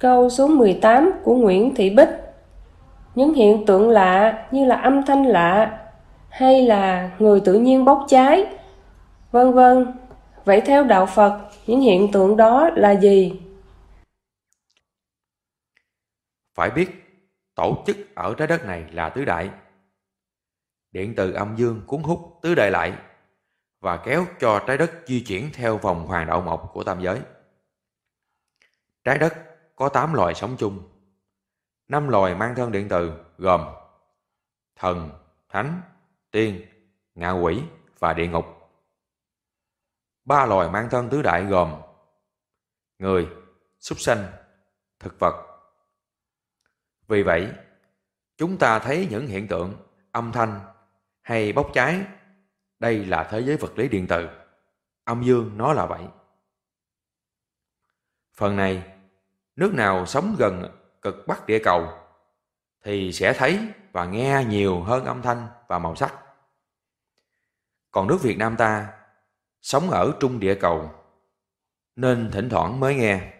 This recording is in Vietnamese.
Câu số 18 của Nguyễn Thị Bích Những hiện tượng lạ như là âm thanh lạ hay là người tự nhiên bốc cháy, vân vân. Vậy theo đạo Phật, những hiện tượng đó là gì? Phải biết, tổ chức ở trái đất này là tứ đại. Điện từ âm dương cuốn hút tứ đại lại và kéo cho trái đất di chuyển theo vòng hoàng đạo mộc của tam giới. Trái đất có 8 loài sống chung. 5 loài mang thân điện từ gồm thần, thánh, tiên, ngạ quỷ và địa ngục. Ba loài mang thân tứ đại gồm người, súc sanh, thực vật. Vì vậy, chúng ta thấy những hiện tượng âm thanh hay bốc cháy đây là thế giới vật lý điện từ. Âm dương nó là vậy. Phần này, nước nào sống gần cực bắc địa cầu, thì sẽ thấy và nghe nhiều hơn âm thanh và màu sắc. Còn nước Việt Nam ta sống ở trung địa cầu, nên thỉnh thoảng mới nghe.